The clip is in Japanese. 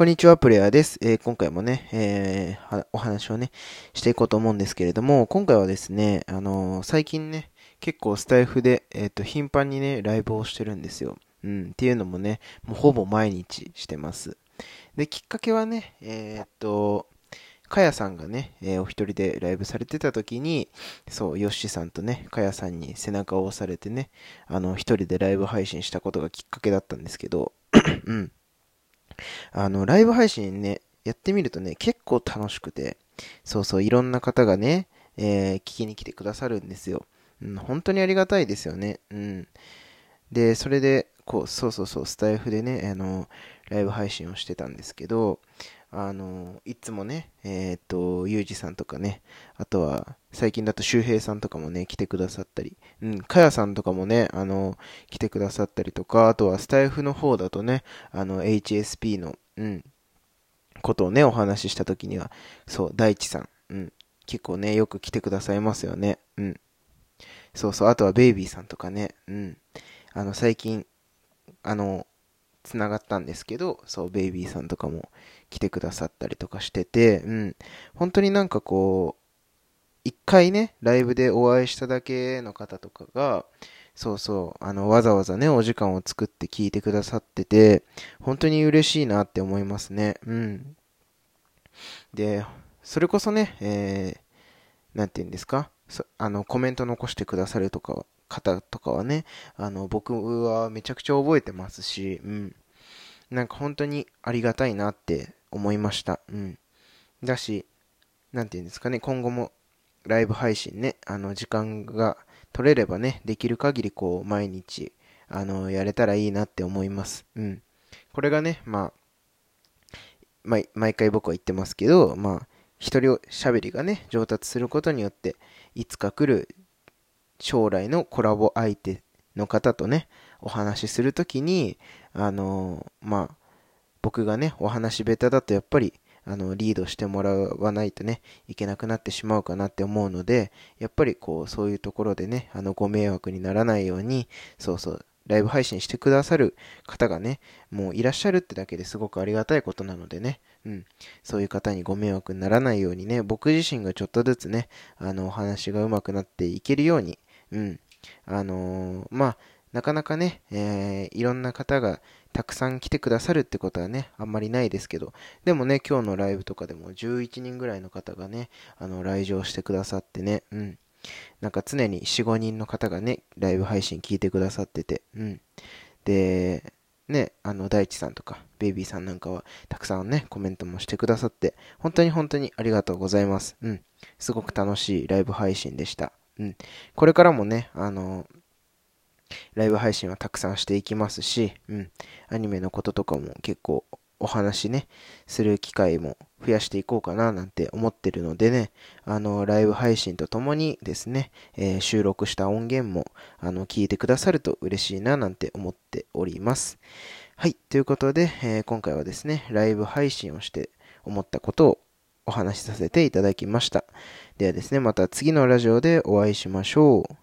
こんにちは、プレイヤーです。えー、今回もね、えー、お話をね、していこうと思うんですけれども、今回はですね、あのー、最近ね、結構スタイフで、えっ、と、頻繁にね、ライブをしてるんですよ。うん、っていうのもね、もうほぼ毎日してます。で、きっかけはね、えっと、かやさんがね、えー、お一人でライブされてた時に、そう、ヨッシーさんとね、かやさんに背中を押されてね、あの、一人でライブ配信したことがきっかけだったんですけど、うん。あの、ライブ配信ね、やってみるとね、結構楽しくて、そうそう、いろんな方がね、えー、聞きに来てくださるんですよ。うん、本当にありがたいですよね。うん。で、それで、こう、そうそうそう、スタイフでね、あの、ライブ配信をしてたんですけど、あの、いつもね、えっ、と、ゆうじさんとかね、あとは、最近だと周平さんとかもね、来てくださったり、うん、かやさんとかもね、あの、来てくださったりとか、あとはスタイフの方だとね、あの、HSP の、うん、ことをね、お話しした時には、そう、大地さん、うん、結構ね、よく来てくださいますよね、うん。そうそう、あとはベイビーさんとかね、うん、あの、最近、あの、つながったんですけど、そう、ベイビーさんとかも来てくださったりとかしてて、うん、本当になんかこう、一回ね、ライブでお会いしただけの方とかが、そうそう、あの、わざわざね、お時間を作って聞いてくださってて、本当に嬉しいなって思いますね。うん。で、それこそね、えー、なんて言うんですか？あの、コメント残してくださるとか、方とかはね、あの、僕はめちゃくちゃ覚えてますし、うん。なんか本当にありがたいなって思いました。うん。だし、なんて言うんですかね、今後もライブ配信ね、あの、時間が取れればね、できる限りこう、毎日、あの、やれたらいいなって思います。うん。これがね、まあ、毎毎回僕は言ってますけど、まあ、一人喋りがね、上達することによって、いつか来る将来のコラボ相手の方とね、お話しするときに、あのまあ、僕がね、お話下手だとやっぱり、あの、リードしてもらわないとね、いけなくなってしまうかなって思うので、やっぱりこう、そういうところでね、あの、ご迷惑にならないように、そうそう、ライブ配信してくださる方がね、もういらっしゃるってだけですごくありがたいことなのでね、うん、そういう方にご迷惑にならないようにね、僕自身がちょっとずつね、あの、お話が上手くなっていけるように、うん、あのー、まあ、なかなかね、えー、いろんな方がたくさん来てくださるってことはね、あんまりないですけど、でもね、今日のライブとかでも11人ぐらいの方がね、あの、来場してくださってね、うん。なんか常に4、5人の方がね、ライブ配信聞いてくださってて、うん。で、ね、あの、大地さんとか、ベイビーさんなんかは、たくさんね、コメントもしてくださって、本当に本当にありがとうございます。うん。すごく楽しいライブ配信でした。うん。これからもね、あの、ライブ配信はたくさんしていきますし、うん、アニメのこととかも結構お話ね、する機会も増やしていこうかななんて思ってるのでね、あの、ライブ配信とともにですね、えー、収録した音源も、あの、聞いてくださると嬉しいななんて思っております。はい、ということで、えー、今回はですね、ライブ配信をして思ったことをお話しさせていただきました。ではですね、また次のラジオでお会いしましょう。